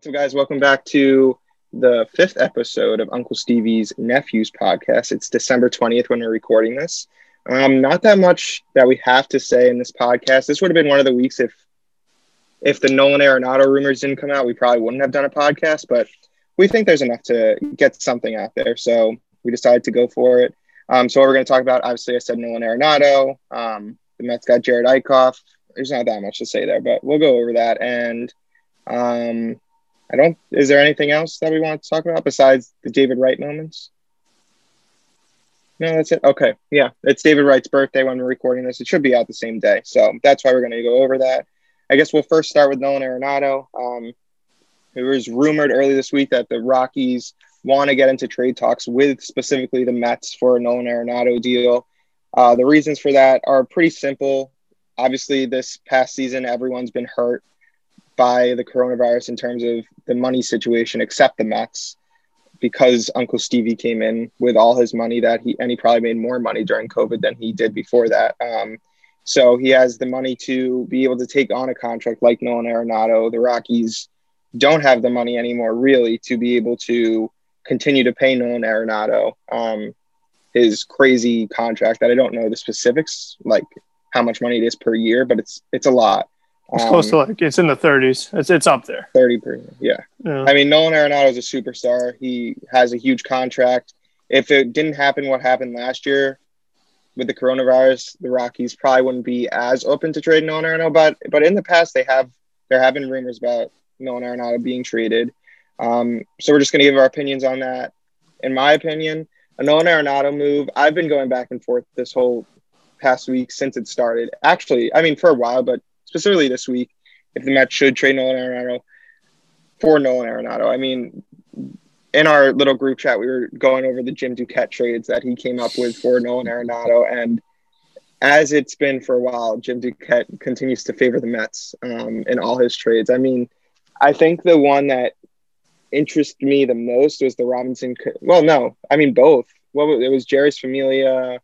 So, guys, welcome back to the fifth episode of Uncle Stevie's Nephews podcast. It's December 20th when we're recording this. Um, not that much that we have to say in this podcast. This would have been one of the weeks if if the Nolan Arenado rumors didn't come out, we probably wouldn't have done a podcast, but we think there's enough to get something out there. So we decided to go for it. Um, so what we're going to talk about, obviously, I said Nolan Arenado. Um, the Mets got Jared Eickhoff. There's not that much to say there, but we'll go over that. And um, I don't. Is there anything else that we want to talk about besides the David Wright moments? No, that's it. Okay, yeah, it's David Wright's birthday when we're recording this. It should be out the same day, so that's why we're going to go over that. I guess we'll first start with Nolan Arenado. Um, it was rumored early this week that the Rockies want to get into trade talks with specifically the Mets for a Nolan Arenado deal. Uh, the reasons for that are pretty simple. Obviously, this past season, everyone's been hurt by the coronavirus in terms of the money situation, except the Mets, because Uncle Stevie came in with all his money that he and he probably made more money during COVID than he did before that. Um, so he has the money to be able to take on a contract like Nolan Arenado. The Rockies don't have the money anymore, really, to be able to continue to pay Nolan Arenado um, his crazy contract that I don't know the specifics, like how much money it is per year, but it's it's a lot. It's um, close to like it's in the 30s. It's it's up there. 30 per yeah. yeah. I mean, Nolan Arenado is a superstar. He has a huge contract. If it didn't happen, what happened last year with the coronavirus, the Rockies probably wouldn't be as open to trading Nolan Arenado. But but in the past, they have there have been rumors about Nolan Arenado being traded. Um, so we're just going to give our opinions on that. In my opinion, a Nolan Arenado move. I've been going back and forth this whole past week since it started. Actually, I mean for a while, but specifically this week, if the Mets should trade Nolan Arenado for Nolan Arenado. I mean, in our little group chat, we were going over the Jim Duquette trades that he came up with for Nolan Arenado, and as it's been for a while, Jim Duquette continues to favor the Mets um, in all his trades. I mean, I think the one that interested me the most was the Robinson. Well, no, I mean both. Well, it was Jeurys Familia,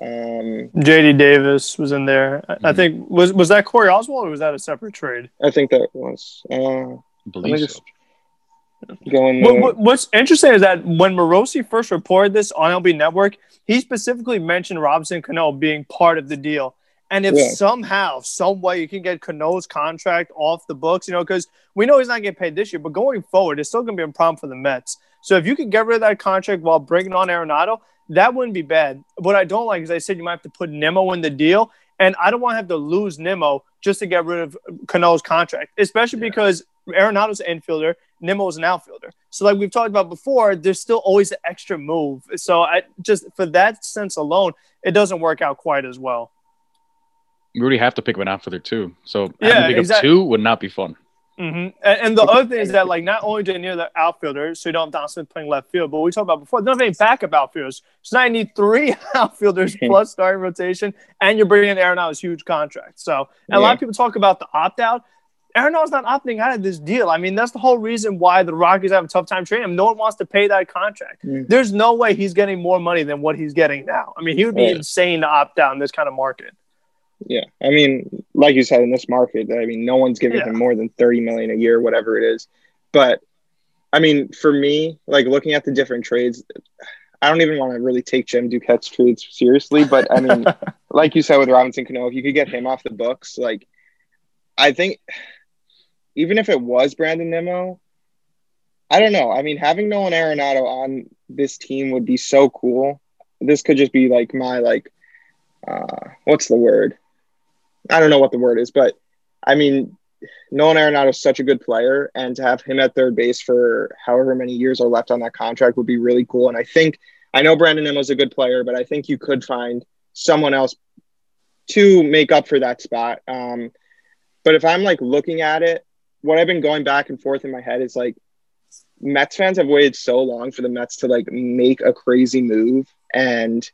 um, JD Davis was in there. I, I, think was was that Corey Oswalt or was that a separate trade? I think that was. Uh, believe so. Going. What, what, what's interesting is that when Morosi first reported this on LB Network, he specifically mentioned Robinson Cano being part of the deal. And if yeah. somehow, some way, you can get Cano's contract off the books, you know, because we know he's not getting paid this year, but going forward, it's still going to be a problem for the Mets. So if you can get rid of that contract while bringing on Arenado, that wouldn't be bad. What I don't like is I said you might have to put Nimmo in the deal, and I don't want to have to lose Nimmo just to get rid of Cano's contract, especially yeah. because Arenado's an infielder, Nimmo's an outfielder. So, like we've talked about before, there's still always an extra move. So, I just for that sense alone, it doesn't work out quite as well. We really have to pick up an outfielder too. So, yeah, having to pick exactly. up two would not be fun. Mm-hmm. And, and, the other thing is that, like, not only do you need the outfielder, so you don't have Dom Smith playing left field, but we talked about before, they don't have any backup outfielders. So now you need three outfielders plus starting rotation, and you're bringing in Arenado's huge contract. So, yeah. a lot of people talk about the opt out. Arenado's not opting out of this deal. I mean, that's the whole reason why the Rockies have a tough time trading him. No one wants to pay that contract. Mm. There's no way he's getting more money than what he's getting now. I mean, he would be insane to opt out in this kind of market. Yeah, I mean, like you said, in this market, I mean, no one's giving yeah. him more than thirty million a year, whatever it is. But I mean, for me, like looking at the different trades, I don't even want to really take Jim Duquette's trades seriously. But I mean, like you said with Robinson Cano, if you could get him off the books, like I think even if it was Brandon Nimmo, I don't know. I mean, having Nolan Arenado on this team would be so cool. This could just be like my like uh what's the word? I don't know what the word is, but I mean, Nolan Arenado is such a good player, and to have him at third base for however many years are left on that contract would be really cool. And I think I know Brandon Nimmo's a good player, but I think you could find someone else to make up for that spot. Um, but if I'm like looking at it, what I've been going back and forth in my head is like Mets fans have waited so long for the Mets to like make a crazy move, and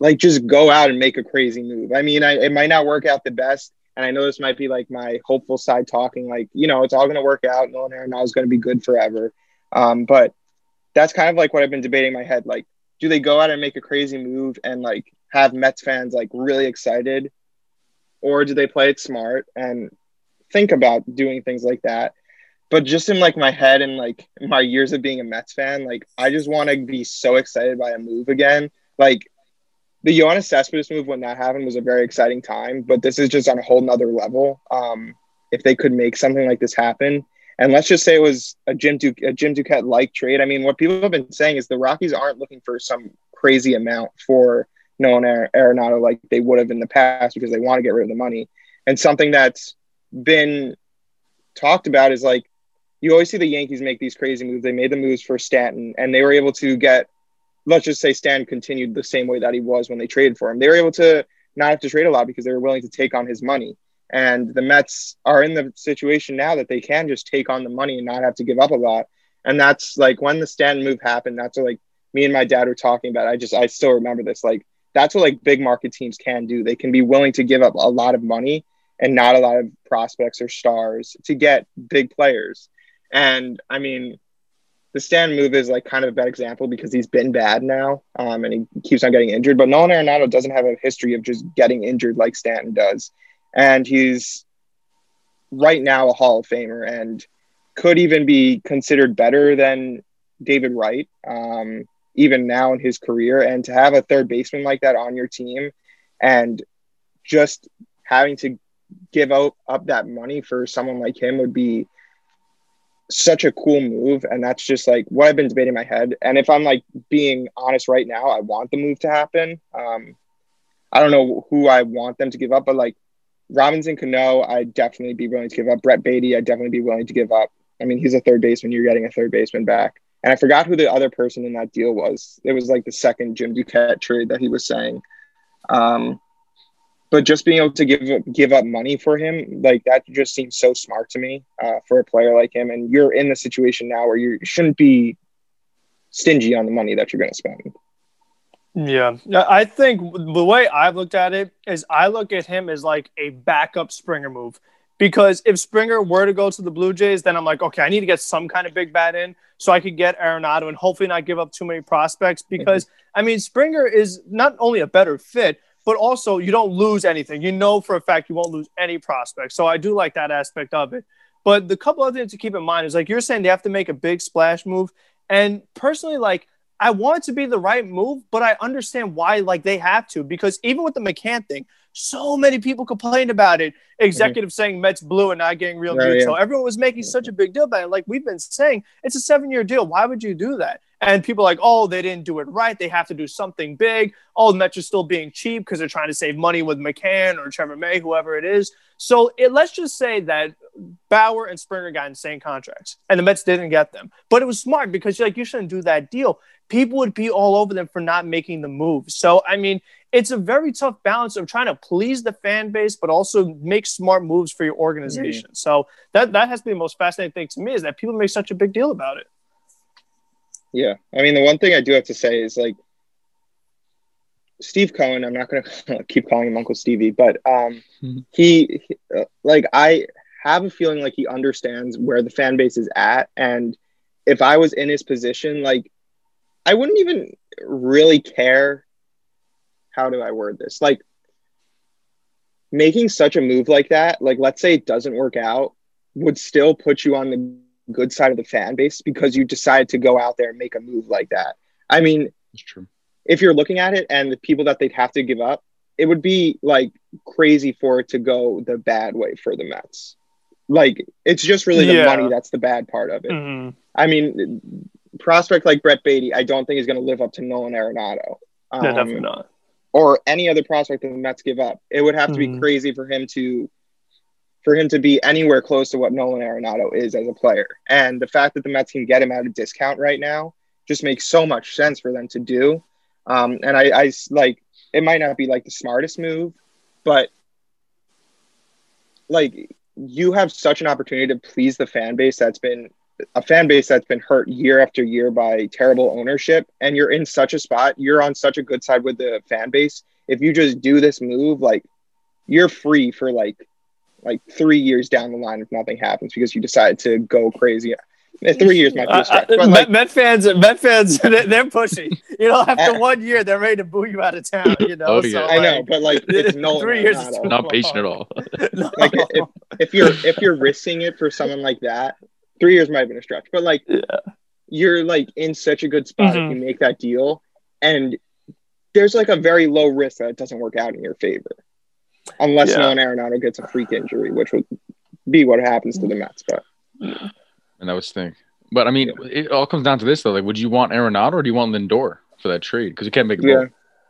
like just go out and make a crazy move. I mean, I, it might not work out the best. And I know this might be like my hopeful side talking, like, you know, it's all going to work out. Nolan Arenado is going to be good forever. Um, but that's kind of like what I've been debating in my head. Like, do they go out and make a crazy move and like have Mets fans like really excited? Or do they play it smart and think about doing things like that? but just in like my head and like my years of being a Mets fan, like I just want to be so excited by a move again. Like the Yoenis Cespedes move when that happened was a very exciting time, but this is just on a whole nother level. Um, if they could make something like this happen, and let's just say it was a Jim a Jim Duquette like trade. I mean, what people have been saying is the Rockies aren't looking for some crazy amount for Nolan Arenado like they would have in the past because they want to get rid of the money. And something that's been talked about is like you always see the Yankees make these crazy moves. They made the moves for Stanton, and they were able to get, let's just say, Stan continued the same way that he was when they traded for him. They were able to not have to trade a lot because they were willing to take on his money. And the Mets are in the situation now that they can just take on the money and not have to give up a lot. And that's like when the Stanton move happened. That's what like me and my dad were talking about. I just I still remember this. Like that's what like big market teams can do. They can be willing to give up a lot of money and not a lot of prospects or stars to get big players. And I mean, the Stan move is like kind of a bad example because he's been bad now um, and he keeps on getting injured. But Nolan Arenado doesn't have a history of just getting injured like Stanton does. And he's right now a Hall of Famer and could even be considered better than David Wright, um, even now in his career. And to have a third baseman like that on your team and just having to give out up that money for someone like him would be such a cool move and that's just like what i've been debating in my head. And if i'm like being honest right now i want the move to happen. Um i don't know who i want them to give up but like robinson cano i'd definitely be willing to give up. Brett Baty, i'd definitely be willing to give up. I mean he's a third baseman. You're getting a third baseman back. And i forgot who the other person in that deal was. It was like the second jim duquette trade that he was saying. Um but just being able to give give up money for him, like that, just seems so smart to me uh, for a player like him. And you're in the situation now where you shouldn't be stingy on the money that you're going to spend. Yeah, I think the way I've looked at it is I look at him as like a backup Springer move. Because if Springer were to go to the Blue Jays, then I'm like, okay, I need to get some kind of big bat in so I could get Arenado and hopefully not give up too many prospects. Because I mean, Springer is not only a better fit, but also you don't lose anything. You know for a fact you won't lose any prospects. So I do like that aspect of it. But the couple other things to keep in mind is like you're saying they have to make a big splash move. And personally, like I want it to be the right move, but I understand why like they have to because even with the McCann thing, so many people complained about it. Executive mm-hmm. saying Mets blue and not getting real oh, Yeah. Everyone was making such a big deal about it. Like we've been saying, it's a seven year deal. Why would you do that? And people are like, oh, they didn't do it right. They have to do something big. Oh, the Mets are still being cheap because they're trying to save money with McCann or Trevor May, whoever it is. So it, let's just say that Bauer and Springer got insane contracts, and the Mets didn't get them. But it was smart because like you shouldn't do that deal. People would be all over them for not making the move. So I mean, it's a very tough balance of trying to please the fan base, but also make smart moves for your organization. Mm-hmm. So that that has been the most fascinating thing to me is that people make such a big deal about it. Yeah, I mean, the one thing I do have to say is like Steve Cohen. I'm not going to keep calling him Uncle Stevie, but um, mm-hmm. he, he, uh, like, I have a feeling like he understands where the fan base is at, and if I was in his position, like, I wouldn't even really care. How do I word this? Like, making such a move like that, like, let's say it doesn't work out, would still put you on the good side of the fan base because you decide to go out there and make a move like that. I mean, it's true. If you're looking at it and the people that they'd have to give up, it would be like crazy for it to go the bad way for the Mets. Like it's just really the yeah. money that's the bad part of it. Mm-hmm. I mean, prospect like Brett Baty, I don't think is going to live up to Nolan Arenado. Um, no, definitely not. Or any other prospect that the Mets give up. It would have to mm-hmm. be crazy for him to for him to be anywhere close to what Nolan Arenado is as a player. And the fact that the Mets can get him at a discount right now just makes so much sense for them to do. Um, and I, I like it might not be like the smartest move, but like you have such an opportunity to please the fan base that's been a fan base that's been hurt year after year by terrible ownership and you're in such a spot you're on such a good side with the fan base if you just do this move like you're free for like like three years down the line if nothing happens because you decide to go crazy. Three years might be a stretch. Uh, like, Met, fans, Met fans, they're pushing. You know, after one year, they're ready to boo you out of town. You know, oh, yeah. so, I know, but like it's no three years. Not patient at all. no. Like if, if you're if you're risking it for someone like that, three years might have been a stretch, but like yeah. you're like in such a good spot mm-hmm. if you make that deal, and there's like a very low risk that it doesn't work out in your favor, unless yeah. Nolan Arenado gets a freak injury, which would be what happens to the Mets. But and I was think, but I mean, yeah. it all comes down to this though. Like, would you want Arenado or do you want Lindor for that trade? Because you can't make it. Yeah.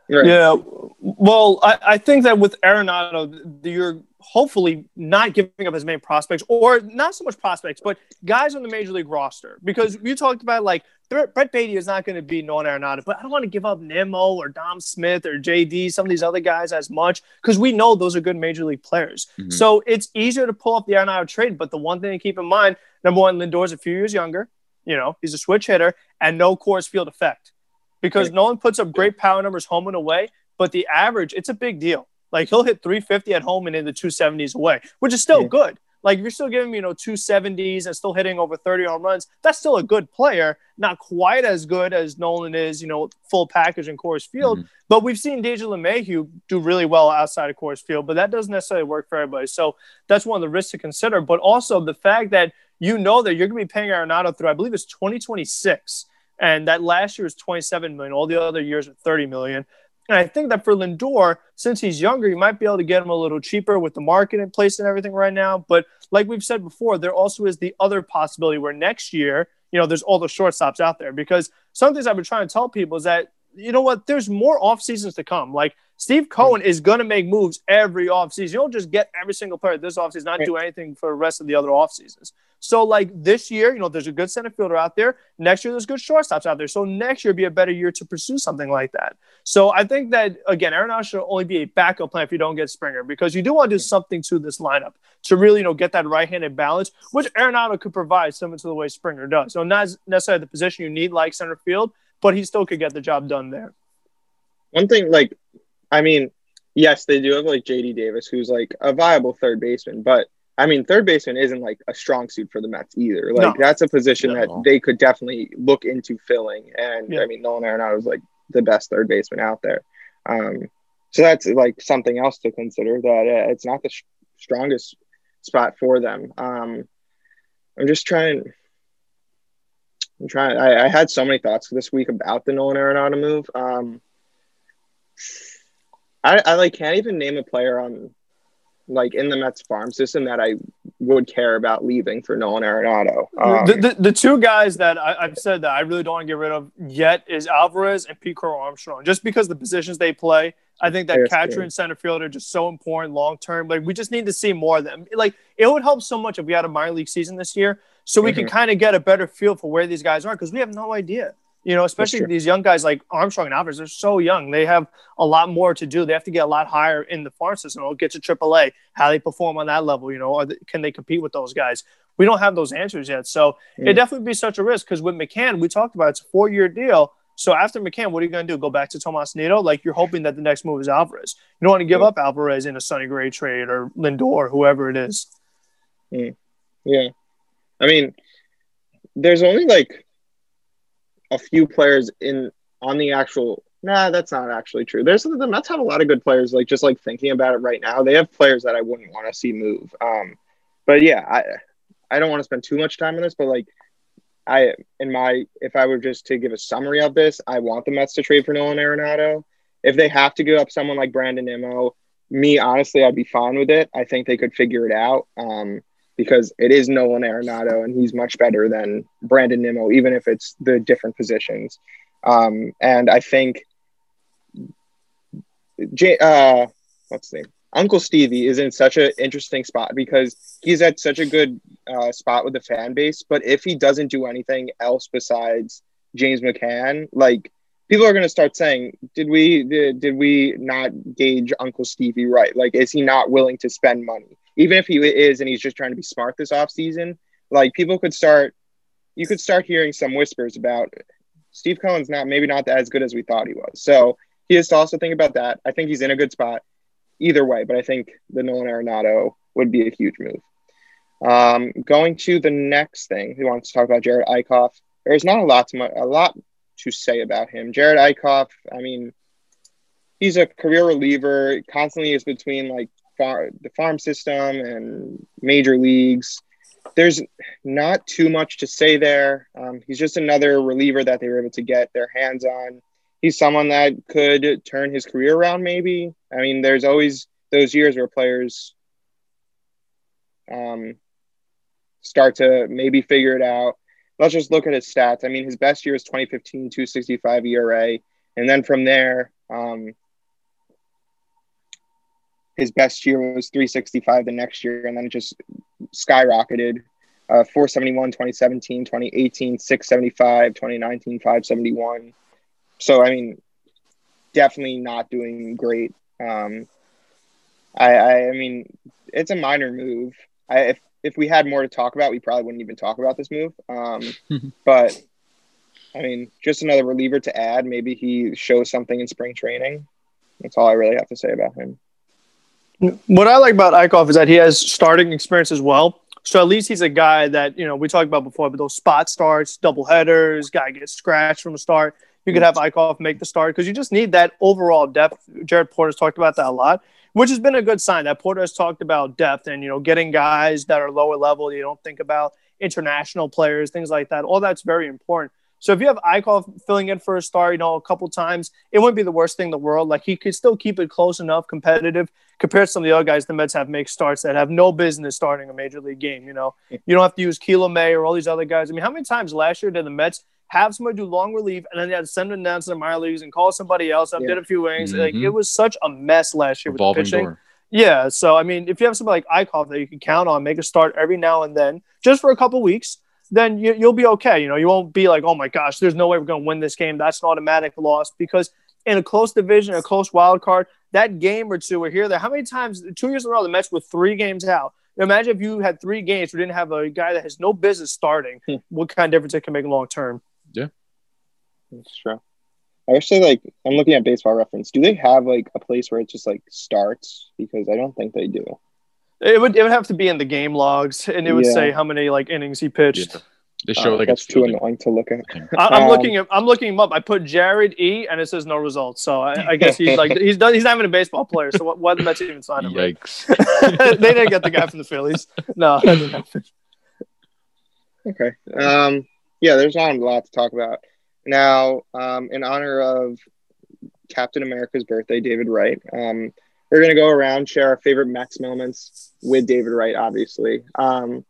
Right. Yeah. Well, I, I think that with Arenado, you're hopefully not giving up as many prospects, or not so much prospects, but guys on the major league roster. Because you talked about like Brett Baty is not going to be Nolan Arenado, but I don't want to give up Nimmo or Dom Smith or JD, some of these other guys as much because we know those are good major league players. Mm-hmm. So it's easier to pull up the Arenado trade. But the one thing to keep in mind, number one, Lindor's a few years younger. You know, he's a switch hitter and no Coors Field effect because right. Nolan puts up great power numbers home and away, but the average, it's a big deal. Like he'll hit 350 at home and in the 270s away, which is still yeah. good. Like if you're still giving me, you know, 270s and still hitting over 30 home runs, that's still a good player. Not quite as good as Nolan is, you know, full package in Coors Field. Mm-hmm. But we've seen DJ LeMahieu do really well outside of Coors Field, but that doesn't necessarily work for everybody. So that's one of the risks to consider. But also the fact that you know that you're going to be paying Arenado through, I believe it's 2026. And that last year was 27 million. All the other years are 30 million. And I think that for Lindor, since he's younger, you might be able to get him a little cheaper with the market in place and everything right now. But like we've said before, there also is the other possibility where next year, you know, there's all the shortstops out there because some things I've been trying to tell people is that, you know what, there's more off seasons to come. Like Steve Cohen is going to make moves every offseason. You don't just get every single player this offseason, not do anything for the rest of the other off seasons. So, like this year, you know, there's a good center fielder out there. Next year, there's good shortstops out there. So, next year be a better year to pursue something like that. So, I think that, again, Aaron should only be a backup plan if you don't get Springer because you do want to do something to this lineup to really, you know, get that right handed balance, which Arenado could provide similar to the way Springer does. So, not necessarily the position you need like center field, but he still could get the job done there. One thing, like, I mean, yes, they do have like JD Davis, who's like a viable third baseman, but I mean, third baseman isn't like a strong suit for the Mets either. Like no. that's a position that they could definitely look into filling. And yeah. I mean, Nolan Arenado is like the best third baseman out there. Um, so that's like something else to consider that uh, it's not the sh- strongest spot for them. Um, I'm just trying. I'm trying. I, I, had so many thoughts this week about the Nolan Arenado move. Um, I, I like can't even name a player on like in the Mets farm system that I would care about leaving for Nolan Arenado. Um, the, the, the, two guys that I, have said that I really don't want to get rid of yet is Alvarez and Crow Armstrong, just because the positions they play. I think that catcher and center field are just so important long term. Like we just need to see more of them. Like it would help so much if we had a minor league season this year, so we mm-hmm. can kind of get a better feel for where these guys are because we have no idea. You know, especially these young guys like Armstrong and Alvarez, they're so young. They have a lot more to do. They have to get a lot higher in the farm system or get to AAA. How they perform on that level, you know, they, can they compete with those guys? We don't have those answers yet. So mm. it definitely be such a risk because with McCann, we talked about it's a four year deal. So after McCann, what are you going to do? Go back to Tomas Nido? Like you're hoping that the next move is Alvarez. You don't want to give up Alvarez in a Sonny Gray trade or Lindor, whoever it is. Mm. Yeah. I mean, there's only like a few players in on the actual. Nah, that's not actually true. There's the Mets have a lot of good players. Like just like thinking about it right now, they have players that I wouldn't want to see move. Um, but yeah, I I don't want to spend too much time on this, but like I in my if I were just to give a summary of this, I want the Mets to trade for Nolan Arenado. If they have to give up someone like Brandon Nimmo, me honestly, I'd be fine with it. I think they could figure it out. Um, because it is Nolan Arenado and he's much better than Brandon Nimmo, even if it's the different positions. Um, and I think, J- uh, what's the name? Uncle Stevie is in such an interesting spot because he's at such a good uh, spot with the fan base. But if he doesn't do anything else besides James McCann, like people are going to start saying, "Did we did, did we not gauge Uncle Stevie right? Like, is he not willing to spend money?" Even if he is and he's just trying to be smart this off season, like people could start, you could start hearing some whispers about Steve Cohen's not maybe not as good as we thought he was. So he has to also think about that. I think he's in a good spot either way, but I think the Nolan Arenado would be a huge move. Um, going to the next thing, we want to talk about Jared Eickhoff. There's not a lot to a lot to say about him. Jared Eickhoff, I mean, he's a career reliever. Constantly is between like far, the farm system and major leagues. there's not too much to say there. Um, he's just another reliever that they were able to get their hands on. He's someone that could turn his career around, maybe. I mean, there's always those years where players um, start to maybe figure it out. Let's just look at his stats. I mean, his best year is 2015, 265 ERA. And then from there, um, his best year was 365 the next year. And then it just skyrocketed. Uh, 471, 2017, 2018, 675, 2019, 571. So, I mean, definitely not doing great. Um, I, I, I mean, it's a minor move. I, if if we had more to talk about, we probably wouldn't even talk about this move. Um, but I mean, just another reliever to add. Maybe he shows something in spring training. That's all I really have to say about him. What I like about Eickhoff is that he has starting experience as well. So at least he's a guy that you know we talked about before, but those spot starts, double headers, guy gets scratched from the start. You could have mm-hmm. Eickhoff make the start because you just need that overall depth. Jared Porter's talked about that a lot which has been a good sign that Porter has talked about depth and you know getting guys that are lower level. You don't think about international players, things like that. All that's very important. So if you have Eickhoff filling in for a star, you know, a couple times, it wouldn't be the worst thing in the world. Like he could still keep it close enough, competitive compared to some of the other guys the Mets have make starts that have no business starting a major league game. You know, you don't have to use Kilo May or all these other guys. I mean, how many times last year did the Mets have somebody do long relief, and then they had to send them down to the minor leagues and call somebody else up, yeah. did a few innings. Mm-hmm. Like it was such a mess last year Revolving with pitching. Door. Yeah, so I mean, if you have somebody like Eickhoff that you can count on, make a start every now and then, just for a couple weeks, then you, will be okay. You know, you won't be like, oh my gosh, there's no way we're going to win this game. That's an automatic loss because in a close division, a close wild card, that game or two are here. There, how many times? Two years in a row, the Mets with three games out. Imagine if you had three games, we didn't have a guy that has no business starting. Hmm. what kind of difference it can make long term? Yeah. That's true. I actually like I'm looking at baseball reference. Do they have like a place where it just like starts? Because I don't think they do. It would it would have to be in the game logs and it would yeah. say how many like innings he pitched. Yeah. They show uh, like that's too annoying to look at. I, am um, looking at I'm looking him up. I put Jared E and it says no results. So I, I guess he's like he's done he's not even a baseball player. So what why the Mets even sign him? Yikes! they didn't get the guy from the Phillies. No, Okay. Um. Yeah. There's not a lot to talk about. Now, um, in honor of Captain America's birthday, David Wright, um, we're to go around, share our favorite Mets moments with David Wright, obviously. Um,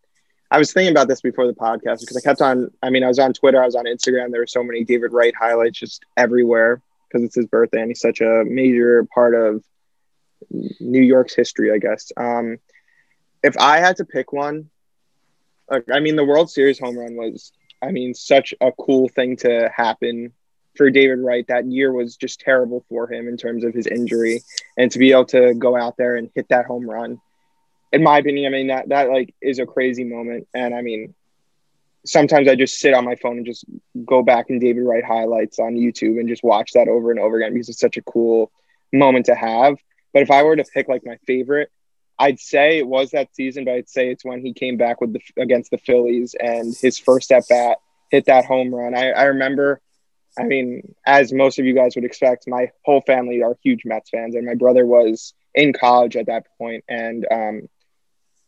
I was thinking about this before the podcast because I kept on, I mean, I was on Twitter, I was on Instagram. There were so many David Wright highlights just everywhere because it's his birthday and he's such a major part of New York's history, I guess. Um, if I had to pick one, like, I mean, the World Series home run was I mean, such a cool thing to happen for David Wright. That year was just terrible for him in terms of his injury, and to be able to go out there and hit that home run, in my opinion, I mean that that like is a crazy moment. And I mean, sometimes I just sit on my phone and just go back and David Wright highlights on YouTube and just watch that over and over again because it's such a cool moment to have. But if I were to pick like my favorite, I'd say it was that season, but I'd say it's when he came back with the against the Phillies and his first at bat hit that home run. I, I remember, I mean, as most of you guys would expect, my whole family are huge Mets fans, and my brother was in college at that point, and um,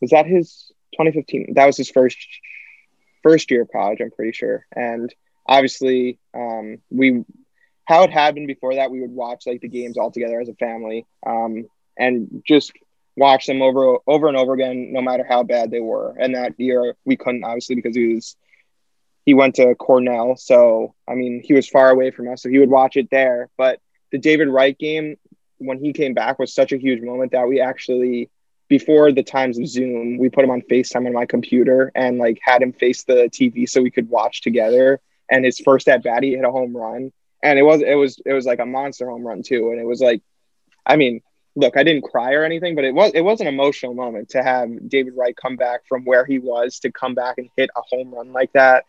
was that his 2015? That was his first first year of college, I'm pretty sure, and obviously um, we how it had been before that we would watch like the games all together as a family um, and just watch them over over and over again, no matter how bad they were. And that year we couldn't obviously because he was he went to Cornell, so I mean he was far away from us, so he would watch it there. But the David Wright game when he came back was such a huge moment that we actually before the times of Zoom, we put him on FaceTime on my computer and like had him face the TV so we could watch together. And his first at bat, he hit a home run, and it was it was it was like a monster home run too. And it was like, I mean, look, I didn't cry or anything, but it was it was an emotional moment to have David Wright come back from where he was to come back and hit a home run like that.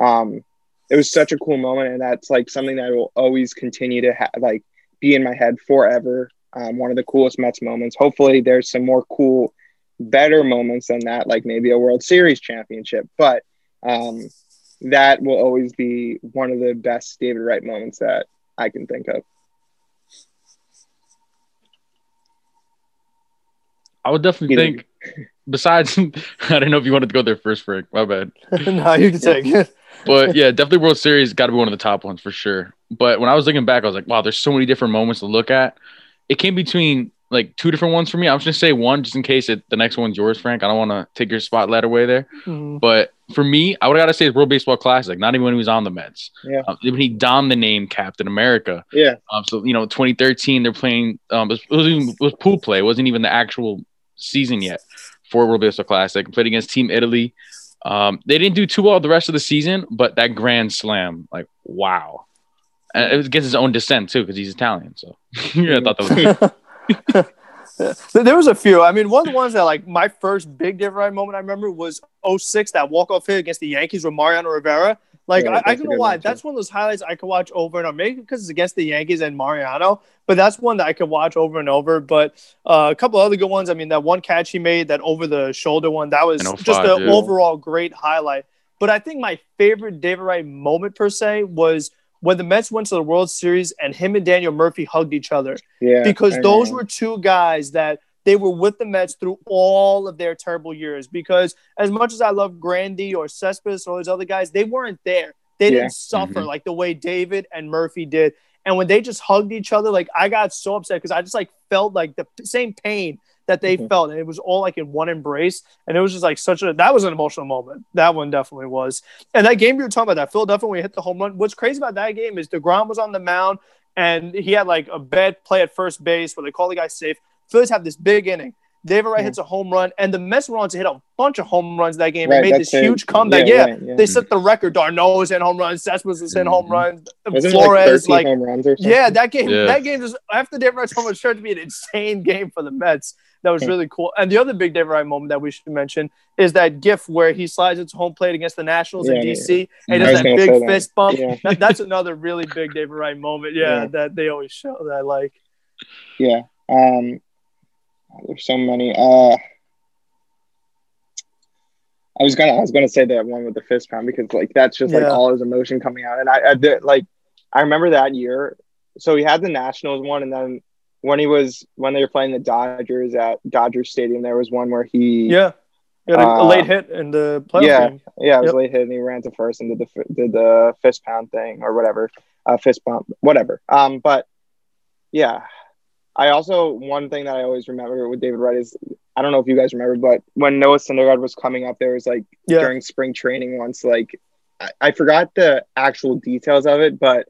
Um, it was such a cool moment, and that's like something that will always continue to have like be in my head forever. Um, one of the coolest Mets moments. Hopefully, there's some more cool, better moments than that, like maybe a World Series championship. But um, that will always be one of the best David Wright moments that I can think of. I would definitely think besides, I don't know if you wanted to go there first, Frank. My bad. no, you can take it. But yeah, definitely World Series got to be one of the top ones for sure. But when I was looking back, I was like, wow, there's so many different moments to look at. It came between like two different ones for me. I'm just gonna say one just in case it, the next one's yours, Frank. I don't want to take your spotlight away there. Mm-hmm. But for me, I would gotta say it's World Baseball Classic. Not even when he was on the Mets. Yeah. Um, when he donned the name Captain America. Yeah. Um, so you know, 2013, they're playing. Um, it was, it was pool play. It wasn't even the actual season yet for World Baseball Classic. Played against Team Italy. Um, they didn't do too well the rest of the season, but that grand slam, like wow. And it was against his own descent too, because he's Italian. So yeah, I thought that was there was a few. I mean, one of the ones that like my first big different moment I remember was 06, that walk off hit against the Yankees with Mariano Rivera. Like yeah, I, I don't know why. That's one of those highlights I could watch over and over. Maybe because it's against the Yankees and Mariano, but that's one that I could watch over and over. But uh, a couple other good ones. I mean, that one catch he made, that over the shoulder one, that was just an yeah. overall great highlight. But I think my favorite David Wright moment per se was when the Mets went to the World Series and him and Daniel Murphy hugged each other. Yeah, because those were two guys that they were with the Mets through all of their terrible years. Because as much as I love Grandy or Cespedes or those other guys, they weren't there. They didn't suffer mm-hmm. like the way David and Murphy did. And when they just hugged each other, like I got so upset because I just like felt like the same pain that they mm-hmm. felt. And it was all like in one embrace. And it was just like such a that was an emotional moment. That one definitely was. And that game you were talking about, that Philadelphia when he hit the home run. What's crazy about that game is DeGrom was on the mound and he had like a bad play at first base where they call the guy safe. Phillies have this big inning. David Wright hits a home run, and the Mets were on to hit a bunch of home runs that game right, and made this huge comeback. Yeah, yeah, right, yeah, they set the record. d'Arnaud was in home runs. Cespedes was in mm-hmm. home runs. Wasn't Flores, like, like yeah, that game, yeah. that game just after David Wright's home run turned to be an insane game for the Mets. That was really cool. And the other big David Wright moment that we should mention is that GIF where he slides into home plate against the Nationals in DC and he does that big fist that. bump. That, that's another really big David Wright moment. Yeah, that they always show that I like. Yeah. Um, there's so many. Uh, I was gonna I was gonna say that one with the fist pound because like that's just like all his emotion coming out, and I, I did, like I remember that year. So he had the Nationals one, and then when he was when they were playing the Dodgers at Dodger Stadium, there was one where he yeah. Got a, uh, a late hit in the playoff yeah, game. Yeah, it was yep. late hit, and he ran to first and did the did the fist pound thing or whatever, uh, fist bump, whatever. Um, but yeah, I also one thing that I always remember with David Wright is I don't know if you guys remember, but when Noah Syndergaard was coming up, there was like yeah. during spring training once, like I, I, forgot the actual details of it, but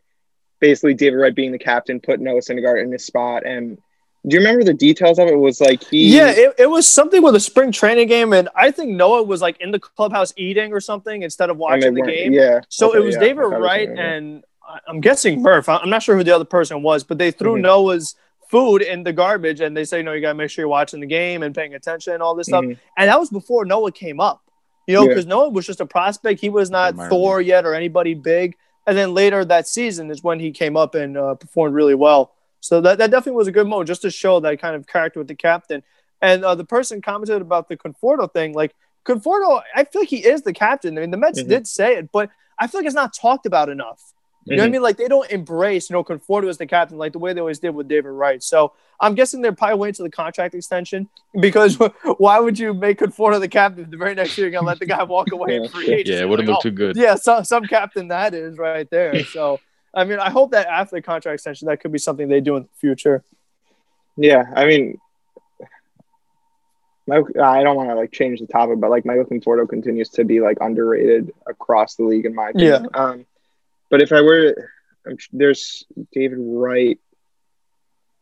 basically David Wright being the captain put Noah Syndergaard in his spot. And do you remember the details of it? it was like he Yeah, it, it was something with a spring training game, and I think Noah was like in the clubhouse eating or something instead of watching the game. Yeah. So okay, it was yeah, David Wright and I'm guessing Murph. I'm not sure who the other person was, but they threw mm-hmm. Noah's food in the garbage and they say, no, you got to make sure you're watching the game and paying attention and all this mm-hmm. stuff. And that was before Noah came up, you know, because yeah. Noah was just a prospect. He was not Thor yet or anybody big. And then later that season is when he came up and uh, performed really well. So that, that definitely was a good moment just to show that kind of character with the captain. And uh, the person commented about the Conforto thing. Like, Conforto, I feel like he is the captain. I mean, the Mets mm-hmm. did say it, but I feel like it's not talked about enough. You know what I mm-hmm. mean? Like they don't embrace, you know, Conforto as the captain like the way they always did with David Wright. So I'm guessing they're probably waiting to the contract extension because why would you make Conforto the captain the very next year? You're gonna let the guy walk away in free agency. Yeah, it wouldn't like, look oh, too good. Yeah, some some captain that is right there. So I mean, I hope that after the contract extension, that could be something they do in the future. Yeah, I mean, my, I don't want to like change the topic, but like Michael Conforto continues to be like underrated across the league in my opinion. Yeah. Um, but if I were, there's David Wright.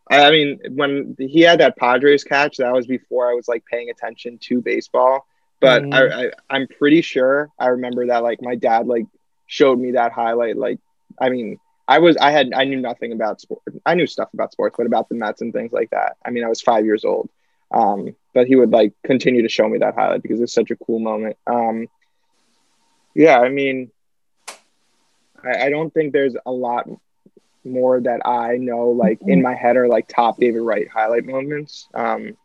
I, mean, when he had that Padres catch, that was before I was like paying attention to baseball. But mm. I, I, I'm pretty sure I remember that like my dad like showed me that highlight. Like, I mean, I was I had I knew nothing about sport. I knew stuff about sports, but about the Mets and things like that. I mean, I was five years old. Um, but he would like continue to show me that highlight because it's such a cool moment. Um, yeah, I mean, I, I don't think there's a lot more that I know like in my head are like top David Wright highlight moments. Um,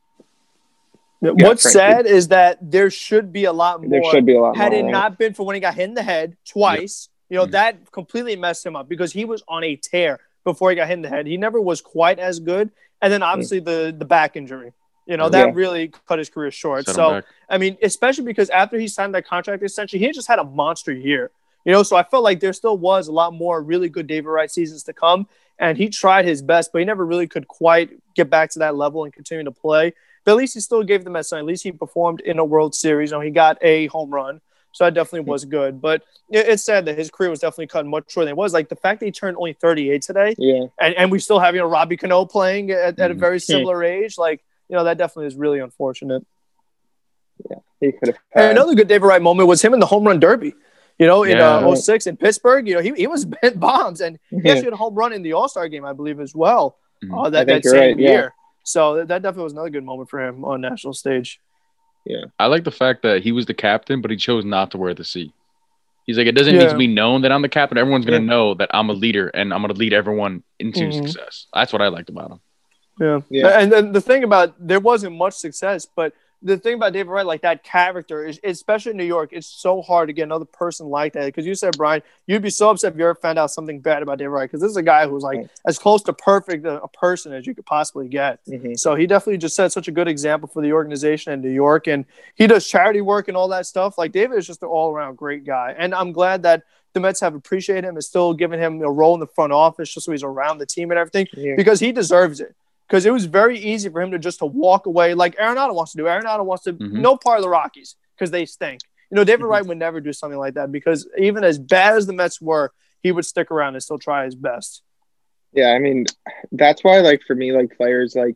What's sad is that there should be a lot more. There should be a lot had more. it not been for when he got hit in the head twice, you know, mm-hmm. that completely messed him up because he was on a tear before he got hit in the head. He never was quite as good. And then obviously mm-hmm. the the back injury. You know, that yeah. really cut his career short. Set so, I mean, especially because after he signed that contract extension, he just had a monster year. You know, so I felt like there still was a lot more really good David Wright seasons to come. And he tried his best, but he never really could quite get back to that level and continue to play. But at least he still gave them a sign. At least he performed in a World Series. You know, he got a home run. So that definitely was good. But it's sad that his career was definitely cut much shorter than it was. Like the fact that he turned only 38 today. Yeah. And, and we still have, you know, Robbie Cano playing at, at a very mm-hmm. similar age. Like, you know, that definitely is really unfortunate. Yeah. He could have. Another good David Wright moment was him in the home run derby. You know, in yeah. uh, 06 in Pittsburgh, you know, he, he was bent bombs and he actually had a home run in the All Star game, I believe, as well. Mm-hmm. Uh, that, that same right, year. Yeah. So that definitely was another good moment for him on national stage. Yeah. I like the fact that he was the captain, but he chose not to wear the C. He's like, it doesn't yeah. need to be known that I'm the captain. Everyone's going to yeah. know that I'm a leader and I'm going to lead everyone into mm-hmm. success. That's what I liked about him. Yeah. yeah. And then the thing about there wasn't much success, but the thing about David Wright, like that character, is especially in New York, it's so hard to get another person like that. Because you said, Brian, you'd be so upset if you ever found out something bad about David Wright. Because this is a guy who's like right. as close to perfect a, a, person as you could possibly get. Mm-hmm. So he definitely just set such a good example for the organization in New York. And he does charity work and all that stuff. Like David is just an all around great guy. And I'm glad that the Mets have appreciated him and still giving him a role in the front office just so he's around the team and everything yeah. because he deserves it because it was very easy for him to just to walk away like Arenado wants to do. Arenado wants to mm-hmm. no part of the Rockies because they stink. You know, David mm-hmm. Wright would never do something like that because even as bad as the Mets were, he would stick around and still try his best. Yeah, I mean, that's why like for me, like players like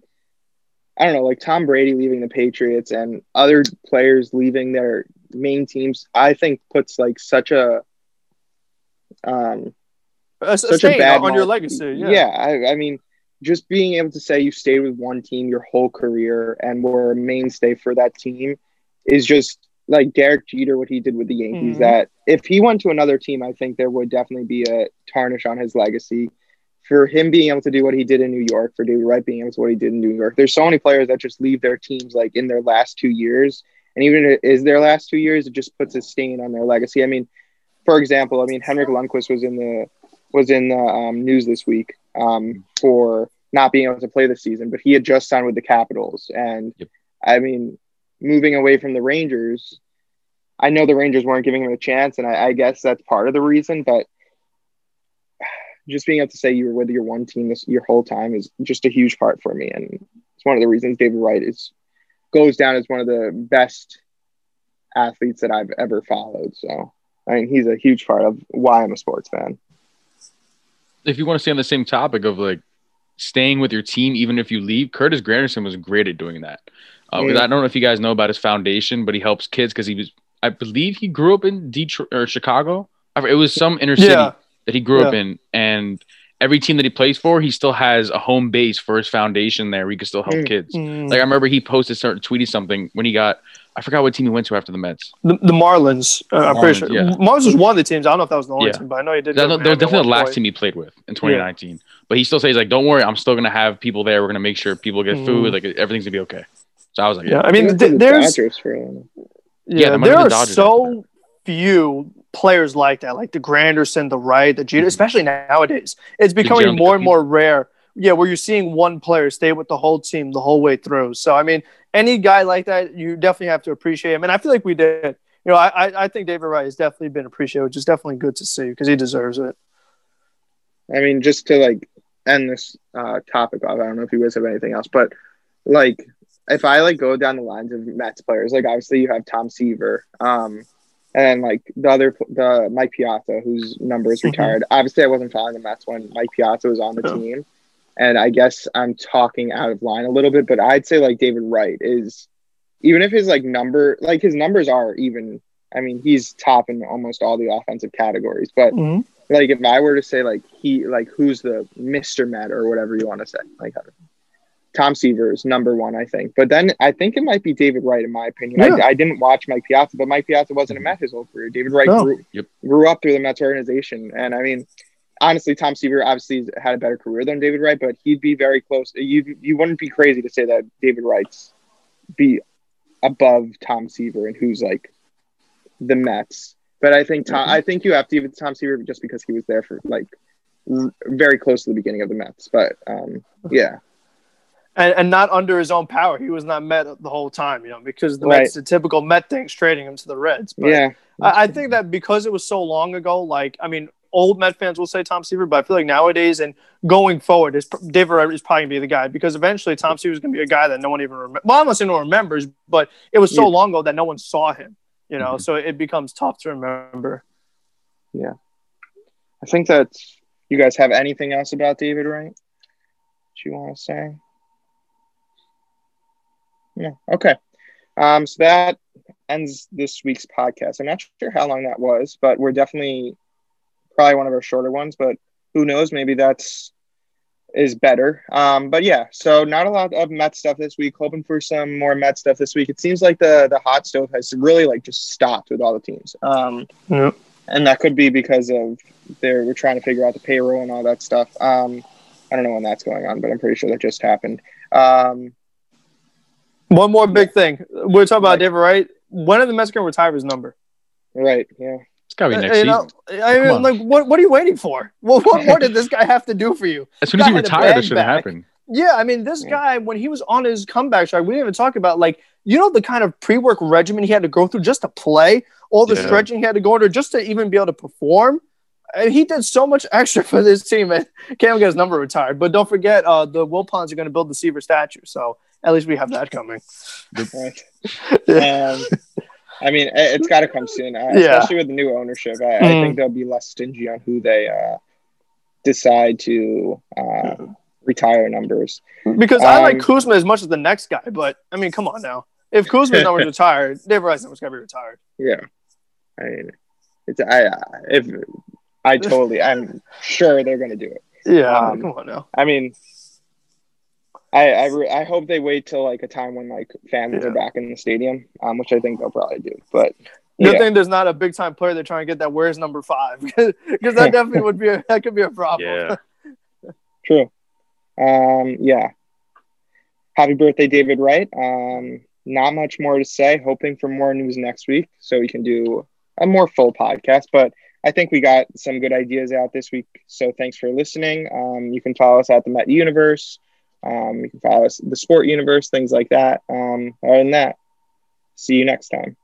I don't know, like Tom Brady leaving the Patriots and other players leaving their main teams, I think puts like such a um a, such a, a bad on your legacy. Yeah, yeah I, I mean just being able to say you stayed with one team your whole career and were a mainstay for that team is just like Derek Jeter, what he did with the Yankees. Mm-hmm. That if he went to another team, I think there would definitely be a tarnish on his legacy. For him being able to do what he did in New York, for David Wright being able to do what he did in New York, there's so many players that just leave their teams like in their last two years, and even is their last two years, it just puts a stain on their legacy. I mean, for example, I mean Henrik Lundqvist was in the was in the um, news this week um, for not being able to play the season, but he had just signed with the Capitals. And yep. I mean, moving away from the Rangers, I know the Rangers weren't giving him a chance, and I, I guess that's part of the reason. But just being able to say you were with your one team this your whole time is just a huge part for me, and it's one of the reasons David Wright is goes down as one of the best athletes that I've ever followed. So I mean, he's a huge part of why I'm a sports fan if you want to stay on the same topic of like staying with your team even if you leave, Curtis Granderson was great at doing that. Uh, I don't know if you guys know about his foundation, but he helps kids because he was, I believe, he grew up in Detroit or Chicago. It was some inner city yeah. that he grew yeah. up in, and every team that he plays for, he still has a home base for his foundation there. Where he can still help mm. kids. Mm. Like I remember he posted, started tweeting something when he got I forgot what team he went to after the Mets. The, the Marlins. Uh, I'm pretty sure. Yeah. Marlins was one of the teams. I don't know if that was the only yeah. team, but I know he did. That, that was definitely the last point. team he played with in 2019. Yeah. But he still says like, "Don't worry, I'm still gonna have people there. We're gonna make sure people get mm. food. Like everything's gonna be okay." So I was like, "Yeah." I mean, th- there's yeah, there are so few players like that, like the Granderson, the Wright, the Jeter, mm-hmm. especially nowadays. It's becoming more and more rare yeah, where you're seeing one player stay with the whole team the whole way through. So I mean, any guy like that, you definitely have to appreciate him, and I feel like we did. You know, I I think David Wright has definitely been appreciated, which is definitely good to see because he deserves it. I mean, just to like end this uh, topic off, I don't know if you guys have anything else, but like if I like go down the lines of Mets players, like obviously you have Tom Seaver, um, and like the other the Mike Piazza, whose number is mm-hmm. retired. Mm-hmm. Obviously, I wasn't following the Mets when Mike Piazza was on the oh. team and I guess I'm talking out of line a little bit, but I'd say like David Wright is even if his like number like his numbers are even I mean he's top in almost all the offensive categories, but mm-hmm. like if I were to say like he like who's the Mr. Met or whatever you want to say, like Tom Seaver is number one, I think. But then I think it might be David Wright, in my opinion. Yeah. I, I, didn't watch Mike Piazza, but Mike Piazza wasn't a Met his whole career. David Wright no. grew, yep. grew up through the Mets organization. And I mean, honestly, Tom Seaver obviously had a better career than David Wright, but he'd be very close. You you wouldn't be crazy to say that David Wright's be above Tom Seaver and who's like the Mets. But I think Tom, I think you have to give it to Tom Seaver just because he was there for like r- very close to the beginning of the Mets. But um, yeah. and, and not under his own power. He was not Met the whole time, you know, because the right. Mets, the typical Met things trading him to the Reds. But yeah, I, I, think that because it was so long ago, like I mean, old Met fans will say Tom Seaver, but I feel like nowadays and going forward, is David Wright is probably gonna be the guy because eventually Tom Seaver is gonna be a guy that no one even remembers. Well, saying no remembers, but it was so yeah. long ago that no one saw him, you know, mm-hmm. so it becomes tough to remember. Yeah, I think that you guys have anything else about David Wright? you want to say? Yeah. Okay. Um, so that ends this week's podcast. I'm not sure how long that was, but we're definitely probably one of our shorter ones. But who knows? Maybe that's is better. Um, but yeah, so not a lot of Met stuff this week. Hoping for some more Met stuff this week. It seems like the the hot stove has really like just stopped with all the teams. Um, yep. and that could be because of they're we're trying to figure out the payroll and all that stuff. Um, I don't know when that's going on, but I'm pretty sure that just happened. Um, one more big thing. We're talking about right. David Wright. When are the Mets going to retire his number? Right. Yeah. It's gotta be next you know, season. I mean, like, what, what are you waiting for? What, what more did this guy have to do for you? As soon as he retired, this should have happened. Yeah, I mean, this yeah. guy when he was on his comeback track, we didn't even talk about like you know the kind of pre-work regimen he had to go through just to play, all the yeah. stretching he had to go under just to even be able to perform. And he did so much extra for this team, and can't get his number retired. But don't forget, uh, the Wilpons are going to build the Seaver statue, so at least we have that coming. Right. um, I mean, it's got to come soon, uh, yeah. especially with the new ownership. I, mm. I, think mm. they'll be less stingy on who they uh, decide to uh, retire numbers. Because um, I like um, Koosman as much as the next guy, but I mean, come on now. If Koosman's number's retired, David Wright's number's got to be retired. Yeah, I mean, it's I if I totally, I'm sure they're going to do it. Yeah, um, come on now. I mean, I I, re- I hope they wait till like a time when like fans yeah. are back in the stadium, um, which I think they'll probably do. But good yeah. thing there's not a big time player they're trying to get that where's number five because that definitely would be a, that could be a problem. Yeah. True. Um. Yeah. Happy birthday, David Wright. Um. Not much more to say. Hoping for more news next week so we can do a more full podcast. But I think we got some good ideas out this week. So thanks for listening. Um, you can follow us at the Met Universe. Um, you can follow us the Sport Universe, things like that. Um, other than that, see you next time.